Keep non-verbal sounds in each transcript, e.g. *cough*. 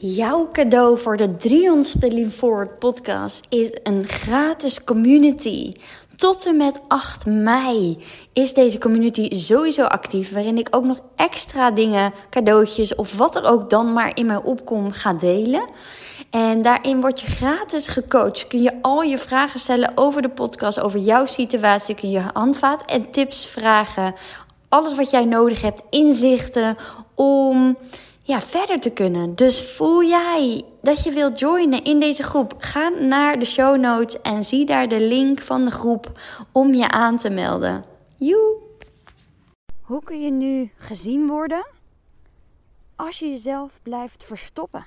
Jouw cadeau voor de 300ste Lean podcast is een gratis community. Tot en met 8 mei is deze community sowieso actief, waarin ik ook nog extra dingen, cadeautjes of wat er ook dan maar in mij opkomt ga delen. En daarin word je gratis gecoacht. Kun je al je vragen stellen over de podcast, over jouw situatie. Kun je handvaat en tips vragen. Alles wat jij nodig hebt, inzichten om ja, verder te kunnen. Dus voel jij dat je wilt joinen in deze groep? Ga naar de show notes en zie daar de link van de groep om je aan te melden. Joe! Hoe kun je nu gezien worden als je jezelf blijft verstoppen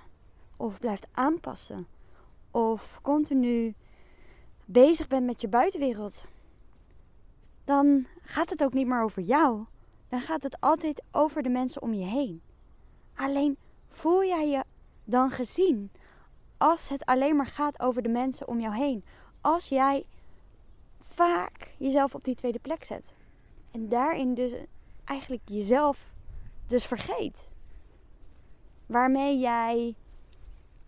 of blijft aanpassen of continu bezig bent met je buitenwereld? Dan gaat het ook niet meer over jou. Dan gaat het altijd over de mensen om je heen. Alleen voel jij je dan gezien als het alleen maar gaat over de mensen om jou heen? Als jij vaak jezelf op die tweede plek zet. En daarin dus eigenlijk jezelf dus vergeet. Waarmee jij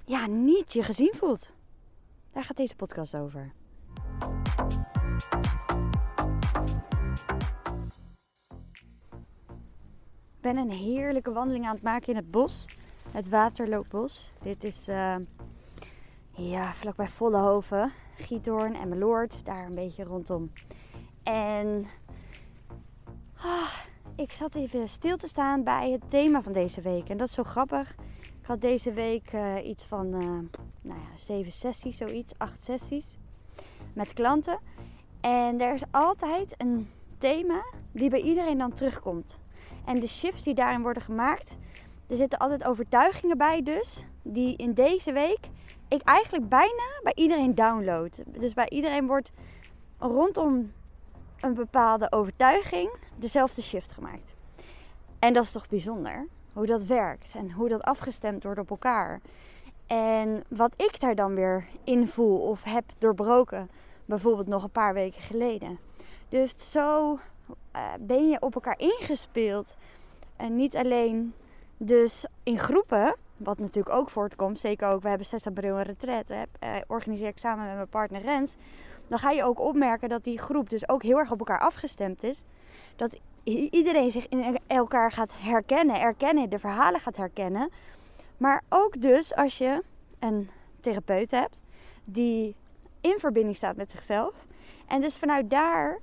ja, niet je gezien voelt. Daar gaat deze podcast over. Ben een heerlijke wandeling aan het maken in het bos. Het Waterloopbos. Dit is uh, ja, vlakbij Vollehoven, Giethoorn en Meloord. Daar een beetje rondom. En ah, ik zat even stil te staan bij het thema van deze week. En dat is zo grappig. Ik had deze week uh, iets van uh, nou ja, zeven sessies, zoiets, acht sessies met klanten. En er is altijd een thema die bij iedereen dan terugkomt. En de shifts die daarin worden gemaakt, er zitten altijd overtuigingen bij dus, die in deze week ik eigenlijk bijna bij iedereen download. Dus bij iedereen wordt rondom een bepaalde overtuiging dezelfde shift gemaakt. En dat is toch bijzonder, hoe dat werkt en hoe dat afgestemd wordt op elkaar. En wat ik daar dan weer in voel of heb doorbroken, bijvoorbeeld nog een paar weken geleden. Dus zo uh, ben je op elkaar ingespeeld. En niet alleen dus in groepen, wat natuurlijk ook voortkomt. Zeker ook, we hebben 6 april een retreat. Hè, uh, organiseer ik samen met mijn partner Rens. Dan ga je ook opmerken dat die groep dus ook heel erg op elkaar afgestemd is. Dat iedereen zich in elkaar gaat herkennen, erkennen, de verhalen gaat herkennen. Maar ook dus als je een therapeut hebt die in verbinding staat met zichzelf. En dus vanuit daar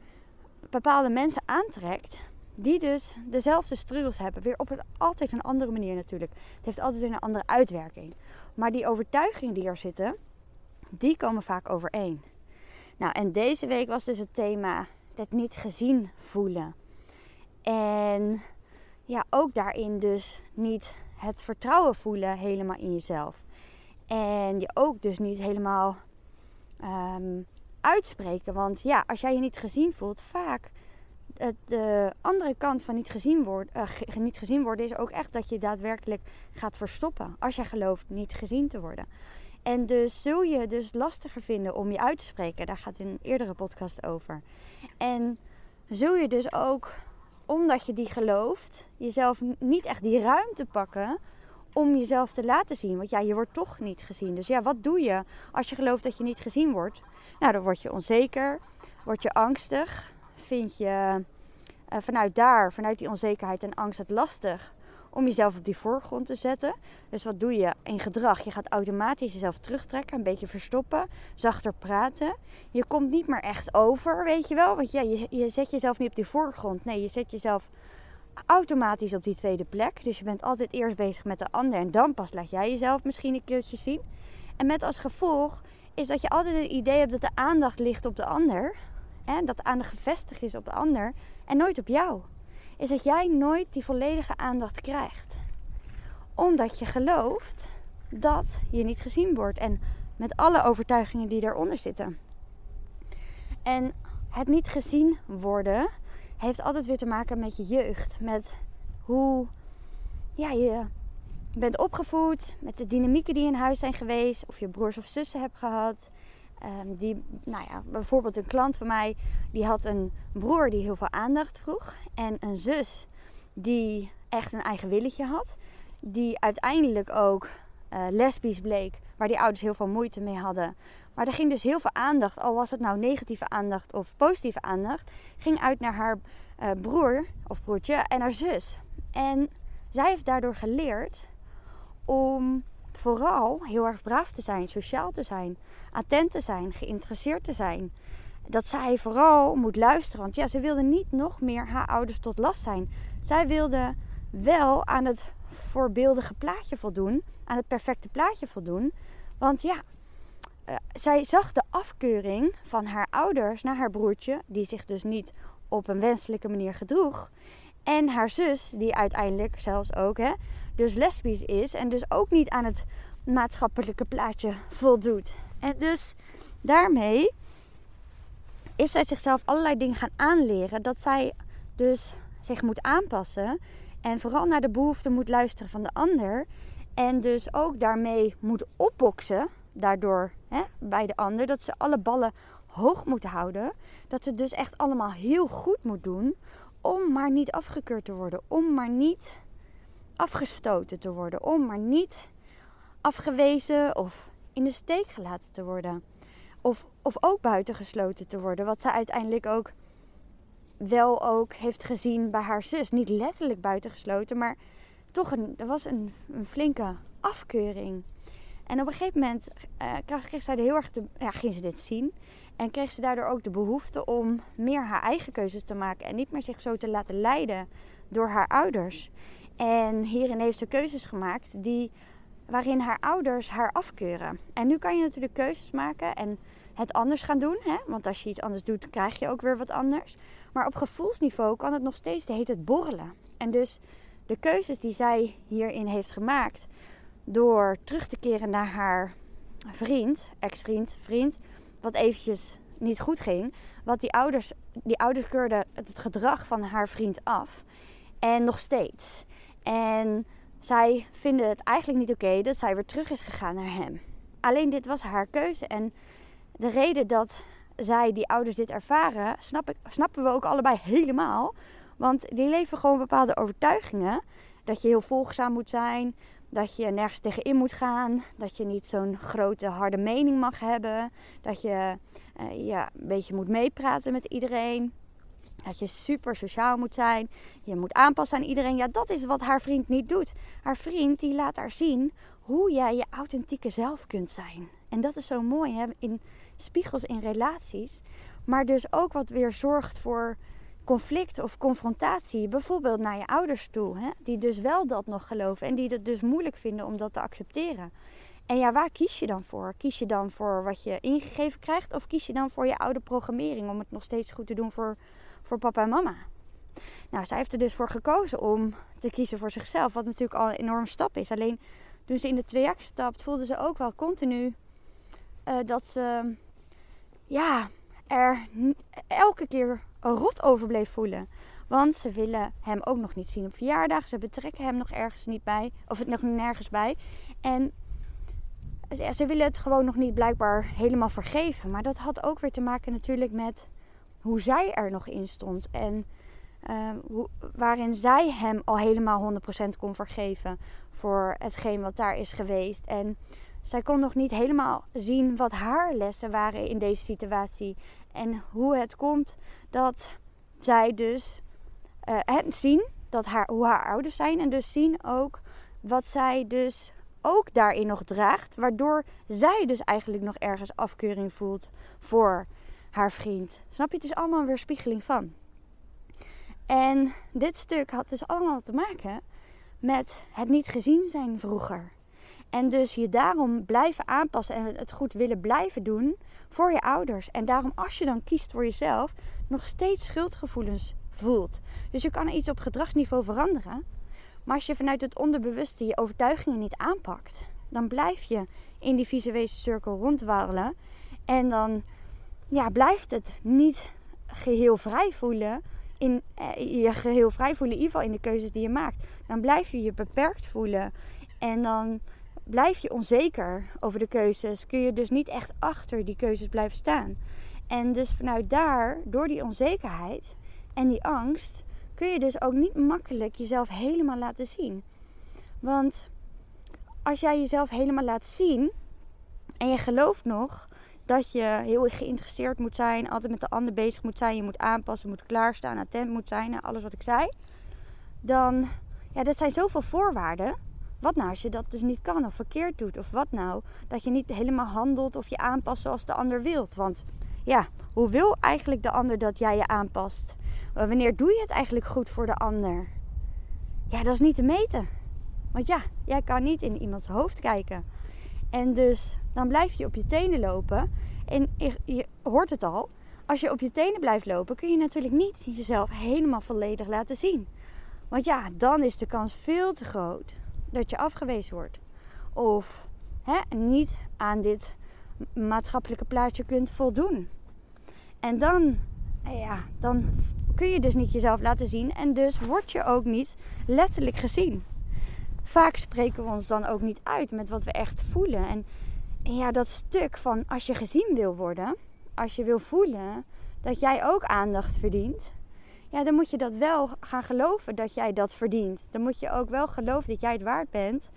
bepaalde mensen aantrekt. Die dus dezelfde struggles hebben. Weer op een, altijd een andere manier natuurlijk. Het heeft altijd een andere uitwerking. Maar die overtuigingen die er zitten, die komen vaak overeen. Nou, en deze week was dus het thema het niet gezien voelen. En ja, ook daarin dus niet het vertrouwen voelen helemaal in jezelf. En je ook dus niet helemaal um, uitspreken. Want ja, als jij je niet gezien voelt, vaak de andere kant van niet gezien, worden, uh, niet gezien worden is ook echt dat je daadwerkelijk gaat verstoppen. Als jij gelooft niet gezien te worden. En dus zul je dus lastiger vinden om je uit te spreken. Daar gaat een eerdere podcast over. En zul je dus ook, omdat je die gelooft, jezelf niet echt die ruimte pakken om jezelf te laten zien. Want ja, je wordt toch niet gezien. Dus ja, wat doe je als je gelooft dat je niet gezien wordt? Nou, dan word je onzeker, word je angstig, vind je uh, vanuit daar, vanuit die onzekerheid en angst het lastig om jezelf op die voorgrond te zetten. Dus wat doe je in gedrag? Je gaat automatisch jezelf terugtrekken, een beetje verstoppen, zachter praten. Je komt niet meer echt over, weet je wel? Want ja, je, je zet jezelf niet op die voorgrond. Nee, je zet jezelf automatisch op die tweede plek. Dus je bent altijd eerst bezig met de ander en dan pas laat jij jezelf misschien een keertje zien. En met als gevolg is dat je altijd het idee hebt dat de aandacht ligt op de ander. Hè, dat de aandacht gevestigd is op de ander en nooit op jou. Is dat jij nooit die volledige aandacht krijgt. Omdat je gelooft dat je niet gezien wordt. En met alle overtuigingen die daaronder zitten. En het niet gezien worden heeft altijd weer te maken met je jeugd. Met hoe ja, je bent opgevoed, met de dynamieken die in huis zijn geweest, of je broers of zussen hebt gehad. Um, die, nou ja, bijvoorbeeld een klant van mij, die had een broer die heel veel aandacht vroeg. En een zus die echt een eigen willetje had. Die uiteindelijk ook uh, lesbisch bleek, waar die ouders heel veel moeite mee hadden. Maar er ging dus heel veel aandacht, al was het nou negatieve aandacht of positieve aandacht, ging uit naar haar uh, broer of broertje en haar zus. En zij heeft daardoor geleerd om vooral heel erg braaf te zijn, sociaal te zijn, attent te zijn, geïnteresseerd te zijn. Dat zij vooral moet luisteren, want ja, ze wilde niet nog meer haar ouders tot last zijn. Zij wilde wel aan het voorbeeldige plaatje voldoen, aan het perfecte plaatje voldoen. Want ja, uh, zij zag de afkeuring van haar ouders naar haar broertje, die zich dus niet op een wenselijke manier gedroeg. En haar zus, die uiteindelijk zelfs ook hè, dus lesbisch is en dus ook niet aan het maatschappelijke plaatje voldoet. En dus daarmee is zij zichzelf allerlei dingen gaan aanleren dat zij dus zich moet aanpassen en vooral naar de behoeften moet luisteren van de ander en dus ook daarmee moet opboksen daardoor bij de ander dat ze alle ballen hoog moet houden, dat ze dus echt allemaal heel goed moet doen om maar niet afgekeurd te worden, om maar niet afgestoten te worden, om maar niet afgewezen of in de steek gelaten te worden. Of, of ook buitengesloten te worden, wat ze uiteindelijk ook wel ook heeft gezien bij haar zus. Niet letterlijk buitengesloten, maar toch een, er was een, een flinke afkeuring. En op een gegeven moment uh, kreeg, zij heel erg de, ja, ging ze dit zien. En kreeg ze daardoor ook de behoefte om meer haar eigen keuzes te maken. En niet meer zich zo te laten leiden door haar ouders. En hierin heeft ze keuzes gemaakt die, waarin haar ouders haar afkeuren. En nu kan je natuurlijk keuzes maken en het anders gaan doen. Hè? Want als je iets anders doet, krijg je ook weer wat anders. Maar op gevoelsniveau kan het nog steeds, heet het borrelen. En dus de keuzes die zij hierin heeft gemaakt door terug te keren naar haar vriend, ex-vriend, vriend, wat eventjes niet goed ging. Want die ouders, die ouders keurden het gedrag van haar vriend af. En nog steeds. En zij vinden het eigenlijk niet oké dat zij weer terug is gegaan naar hem. Alleen dit was haar keuze. En de reden dat zij, die ouders, dit ervaren, snap ik, snappen we ook allebei helemaal. Want die leven gewoon bepaalde overtuigingen. Dat je heel volgzaam moet zijn, dat je nergens tegenin moet gaan. Dat je niet zo'n grote harde mening mag hebben. Dat je uh, ja, een beetje moet meepraten met iedereen. Dat je super sociaal moet zijn. Je moet aanpassen aan iedereen. Ja, dat is wat haar vriend niet doet. Haar vriend die laat haar zien hoe jij je authentieke zelf kunt zijn. En dat is zo mooi hè? in spiegels in relaties. Maar dus ook wat weer zorgt voor conflict of confrontatie, bijvoorbeeld naar je ouders toe, hè, die dus wel dat nog geloven en die het dus moeilijk vinden om dat te accepteren. En ja, waar kies je dan voor? Kies je dan voor wat je ingegeven krijgt of kies je dan voor je oude programmering om het nog steeds goed te doen voor, voor papa en mama? Nou, zij heeft er dus voor gekozen om te kiezen voor zichzelf, wat natuurlijk al een enorme stap is. Alleen toen ze in de traject stapt, voelde ze ook wel continu uh, dat ze ja, er elke keer rot over bleef voelen. Want ze willen hem ook nog niet zien op verjaardag. Ze betrekken hem nog ergens niet bij. Of het nog nergens bij. En ze willen het gewoon nog niet blijkbaar helemaal vergeven. Maar dat had ook weer te maken natuurlijk met hoe zij er nog in stond. En uh, hoe, waarin zij hem al helemaal 100% kon vergeven voor hetgeen wat daar is geweest. En zij kon nog niet helemaal zien wat haar lessen waren in deze situatie. En hoe het komt dat zij dus uh, zien dat haar, hoe haar ouders zijn. En dus zien ook wat zij dus ook daarin nog draagt. Waardoor zij dus eigenlijk nog ergens afkeuring voelt voor haar vriend. Snap je? Het is allemaal weer spiegeling van. En dit stuk had dus allemaal te maken met het niet gezien zijn vroeger. En dus je daarom blijven aanpassen en het goed willen blijven doen voor je ouders. En daarom als je dan kiest voor jezelf, nog steeds schuldgevoelens voelt. Dus je kan iets op gedragsniveau veranderen. Maar als je vanuit het onderbewuste je overtuigingen niet aanpakt, dan blijf je in die visuele cirkel rondwarrelen. En dan ja, blijft het niet geheel vrij voelen. In, eh, je geheel vrij voelen, in ieder geval in de keuzes die je maakt. Dan blijf je je beperkt voelen. En dan blijf je onzeker over de keuzes. Kun je dus niet echt achter die keuzes blijven staan. En dus vanuit daar, door die onzekerheid en die angst, kun je dus ook niet makkelijk jezelf helemaal laten zien. Want als jij jezelf helemaal laat zien en je gelooft nog dat je heel geïnteresseerd moet zijn, altijd met de ander bezig moet zijn, je moet aanpassen, moet klaarstaan, attent moet zijn, alles wat ik zei, dan, ja, dat zijn zoveel voorwaarden. Wat nou als je dat dus niet kan of verkeerd doet? Of wat nou dat je niet helemaal handelt of je aanpast zoals de ander wilt? Want ja, hoe wil eigenlijk de ander dat jij je aanpast? Wanneer doe je het eigenlijk goed voor de ander? Ja, dat is niet te meten. Want ja, jij kan niet in iemands hoofd kijken. En dus dan blijf je op je tenen lopen. En je hoort het al. Als je op je tenen blijft lopen, kun je natuurlijk niet jezelf helemaal volledig laten zien. Want ja, dan is de kans veel te groot dat je afgewezen wordt. Of hè, niet aan dit maatschappelijke plaatje kunt voldoen. En dan, ja, dan kun je dus niet jezelf laten zien. En dus word je ook niet letterlijk gezien. Vaak spreken we ons dan ook niet uit met wat we echt voelen. En, en ja, dat stuk van als je gezien wil worden, als je wil voelen dat jij ook aandacht verdient, ja, dan moet je dat wel gaan geloven dat jij dat verdient. Dan moet je ook wel geloven dat jij het waard bent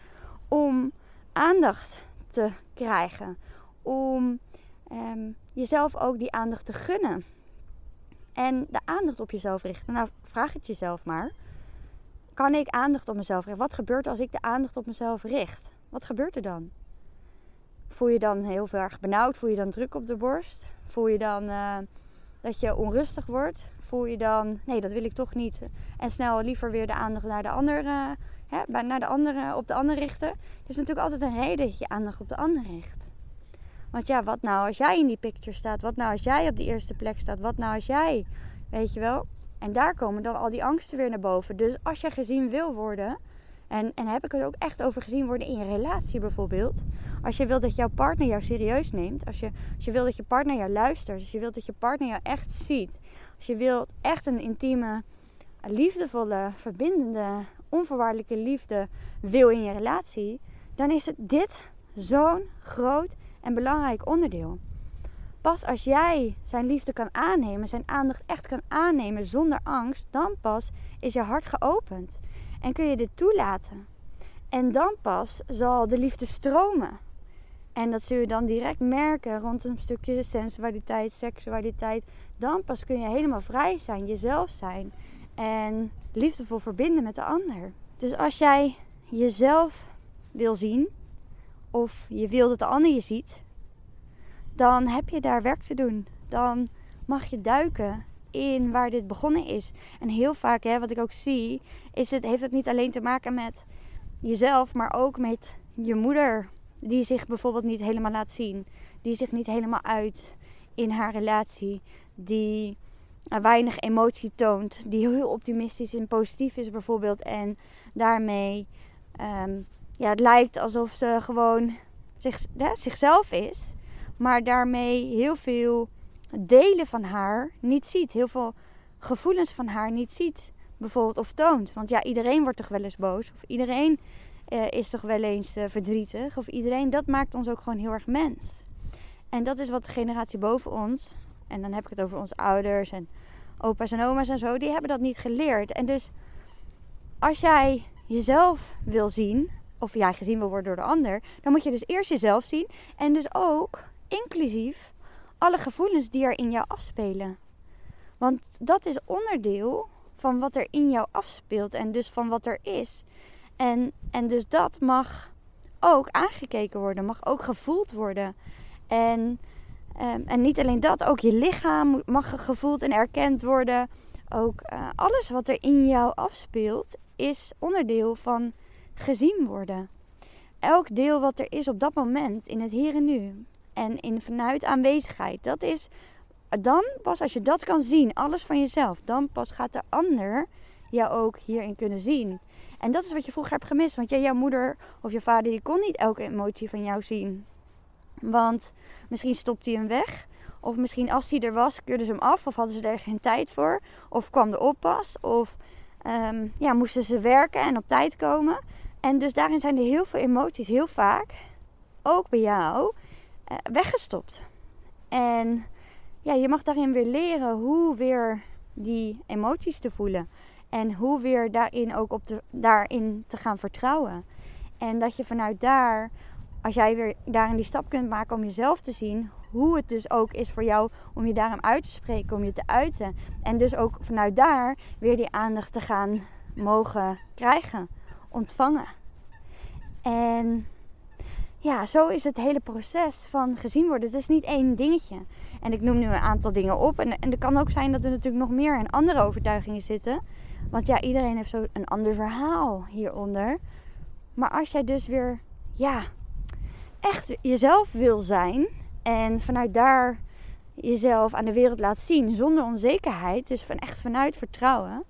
om aandacht te krijgen. Om ehm, jezelf ook die aandacht te gunnen. En de aandacht op jezelf richten. Nou, vraag het jezelf maar. Kan ik aandacht op mezelf richten? Wat gebeurt als ik de aandacht op mezelf richt? Wat gebeurt er dan? Voel je dan heel erg benauwd? Voel je dan druk op de borst? Voel je dan uh, dat je onrustig wordt? Voel je dan, nee, dat wil ik toch niet. En snel liever weer de aandacht naar de ander, uh, hè, naar de andere, op de ander richten. Er is natuurlijk altijd een reden dat je aandacht op de ander richt. Want ja, wat nou als jij in die picture staat? Wat nou als jij op de eerste plek staat? Wat nou als jij, weet je wel? En daar komen dan al die angsten weer naar boven. Dus als je gezien wil worden, en, en heb ik het ook echt over gezien worden in je relatie bijvoorbeeld. Als je wilt dat jouw partner jou serieus neemt. Als je, als je wilt dat je partner jou luistert. Als je wilt dat je partner jou echt ziet. Als je wilt echt een intieme, liefdevolle, verbindende, onvoorwaardelijke liefde wil in je relatie. Dan is het dit zo'n groot en belangrijk onderdeel. Pas als jij zijn liefde kan aannemen, zijn aandacht echt kan aannemen zonder angst, dan pas is je hart geopend. En kun je dit toelaten. En dan pas zal de liefde stromen. En dat zul je dan direct merken rond een stukje sensualiteit, seksualiteit. Dan pas kun je helemaal vrij zijn, jezelf zijn. En liefdevol verbinden met de ander. Dus als jij jezelf wil zien, of je wil dat de ander je ziet, dan heb je daar werk te doen. Dan mag je duiken in waar dit begonnen is. En heel vaak, hè, wat ik ook zie, is het, heeft het niet alleen te maken met jezelf, maar ook met je moeder. Die zich bijvoorbeeld niet helemaal laat zien. Die zich niet helemaal uit in haar relatie. Die weinig emotie toont. Die heel optimistisch en positief is bijvoorbeeld. En daarmee, ehm, ja, het lijkt alsof ze gewoon zich, zichzelf is. Maar daarmee heel veel delen van haar niet ziet. Heel veel gevoelens van haar niet ziet. Bijvoorbeeld of toont. Want ja, iedereen wordt toch wel eens boos. Of iedereen uh, is toch wel eens uh, verdrietig. Of iedereen, dat maakt ons ook gewoon heel erg mens. En dat is wat de generatie boven ons, en dan heb ik het over onze ouders en opa's en oma's en zo, die hebben dat niet geleerd. En dus als jij jezelf wil zien, of jij gezien wil worden door de ander, dan moet je dus eerst jezelf zien. En dus ook inclusief alle gevoelens die er in jou afspelen. Want dat is onderdeel van wat er in jou afspeelt en dus van wat er is. En, en dus dat mag ook aangekeken worden, mag ook gevoeld worden. En, ehm, en niet alleen dat, ook je lichaam mag gevoeld en erkend worden. Ook uh, alles wat er in jou afspeelt is onderdeel van gezien worden. Elk deel wat er is op dat moment, in het hier en nu. En in, vanuit aanwezigheid. Dat is dan pas als je dat kan zien, alles van jezelf, dan pas gaat de ander jou ook hierin kunnen zien. En dat is wat je vroeger hebt gemist. Want jij, jouw moeder of je vader, die kon niet elke emotie van jou zien. Want misschien stopte hij hem weg. Of misschien als hij er was, keurden ze hem af. Of hadden ze er geen tijd voor. Of kwam de oppas. Of um, ja, moesten ze werken en op tijd komen. En dus daarin zijn er heel veel emoties, heel vaak, ook bij jou, uh, weggestopt. En ja, je mag daarin weer leren hoe weer die emoties te voelen. En hoe weer daarin ook op daarin te gaan vertrouwen. En dat je vanuit daar, als jij weer daarin die stap kunt maken om jezelf te zien, hoe het dus ook is voor jou om je daarom uit te spreken, om je te uiten. En dus ook vanuit daar weer die aandacht te gaan mogen krijgen, ontvangen. En ja, zo is het hele proces van gezien worden. Het is niet één dingetje. En ik noem nu een aantal dingen op. En, en het kan ook zijn dat er natuurlijk nog meer en andere overtuigingen zitten. Want ja, iedereen heeft zo een ander verhaal hieronder. Maar als jij dus weer, ja, echt jezelf wil zijn. En vanuit daar jezelf aan de wereld laat zien zonder onzekerheid. Dus van echt vanuit vertrouwen.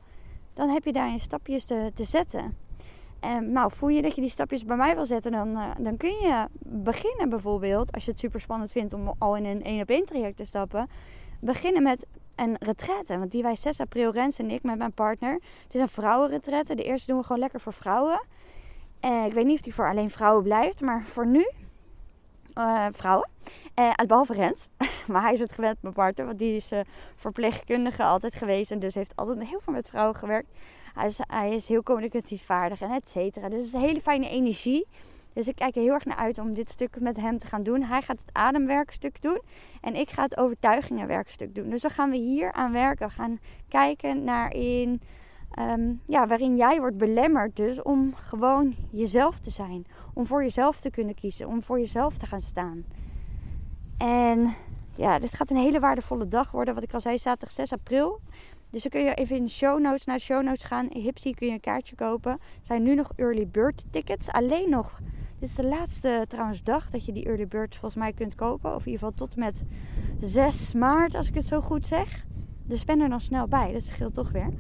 Dan heb je daar je stapjes te, te zetten. En nou, voel je dat je die stapjes bij mij wil zetten, dan, uh, dan kun je beginnen bijvoorbeeld, als je het super spannend vindt om al in een één op één traject te stappen, beginnen met een retraite. Want die wij 6 april, Rens en ik met mijn partner. Het is een vrouwenretraite. De eerste doen we gewoon lekker voor vrouwen. En ik weet niet of die voor alleen vrouwen blijft, maar voor nu uh, vrouwen. Uh, behalve Rens. *laughs* maar hij is het gewend, mijn partner. Want die is verpleegkundige altijd geweest. En dus heeft altijd heel veel met vrouwen gewerkt. Hij is, hij is heel communicatief vaardig en et cetera. Dus het is een hele fijne energie. Dus ik kijk er heel erg naar uit om dit stuk met hem te gaan doen. Hij gaat het ademwerkstuk doen en ik ga het overtuigingenwerkstuk doen. Dus dan gaan we hier aan werken. We gaan kijken naar in, um, ja, waarin jij wordt belemmerd dus om gewoon jezelf te zijn. Om voor jezelf te kunnen kiezen. Om voor jezelf te gaan staan. En ja, dit gaat een hele waardevolle dag worden. Wat ik al zei, zaterdag 6 april. Dus dan kun je even in de show notes naar show notes gaan. Hipsy kun je een kaartje kopen. Er zijn nu nog early bird tickets. Alleen nog. Dit is de laatste trouwens dag dat je die early bird volgens mij kunt kopen. Of in ieder geval tot met 6 maart als ik het zo goed zeg. Dus ben er dan snel bij. Dat scheelt toch weer.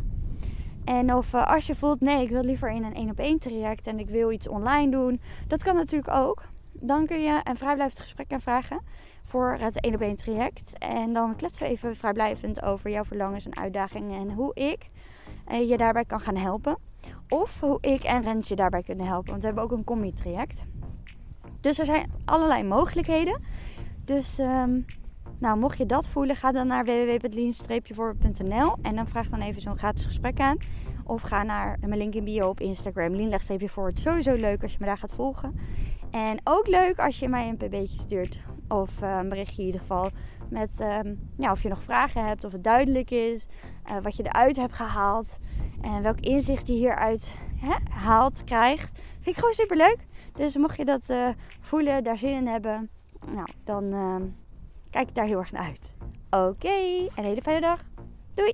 En of uh, als je voelt, nee, ik wil liever in een één op één traject en ik wil iets online doen. Dat kan natuurlijk ook. Dan kun je een vrijblijvend gesprek aanvragen voor het 1 op 1 traject. En dan kletsen we even vrijblijvend over jouw verlangens en uitdagingen en hoe ik eh, je daarbij kan gaan helpen. Of hoe ik en Rens je daarbij kunnen helpen. Want we hebben ook een combi-traject. Dus er zijn allerlei mogelijkheden. Dus um, nou, mocht je dat voelen, ga dan naar www.lien-voorbeeld.nl en dan vraag dan even zo'n gratis gesprek aan. Of ga naar mijn link in bio op Instagram, lien-voorbeeld. Sowieso leuk als je me daar gaat volgen. En ook leuk als je mij een pb'tje stuurt. Of uh, een berichtje in ieder geval. Met um, ja, of je nog vragen hebt. Of het duidelijk is. Uh, wat je eruit hebt gehaald. En welk inzicht je hieruit hè, haalt, krijgt. Vind ik gewoon super leuk. Dus mocht je dat uh, voelen, daar zin in hebben. Nou, dan kijk ik daar heel erg naar uit. Oké, een hele fijne dag. Doei!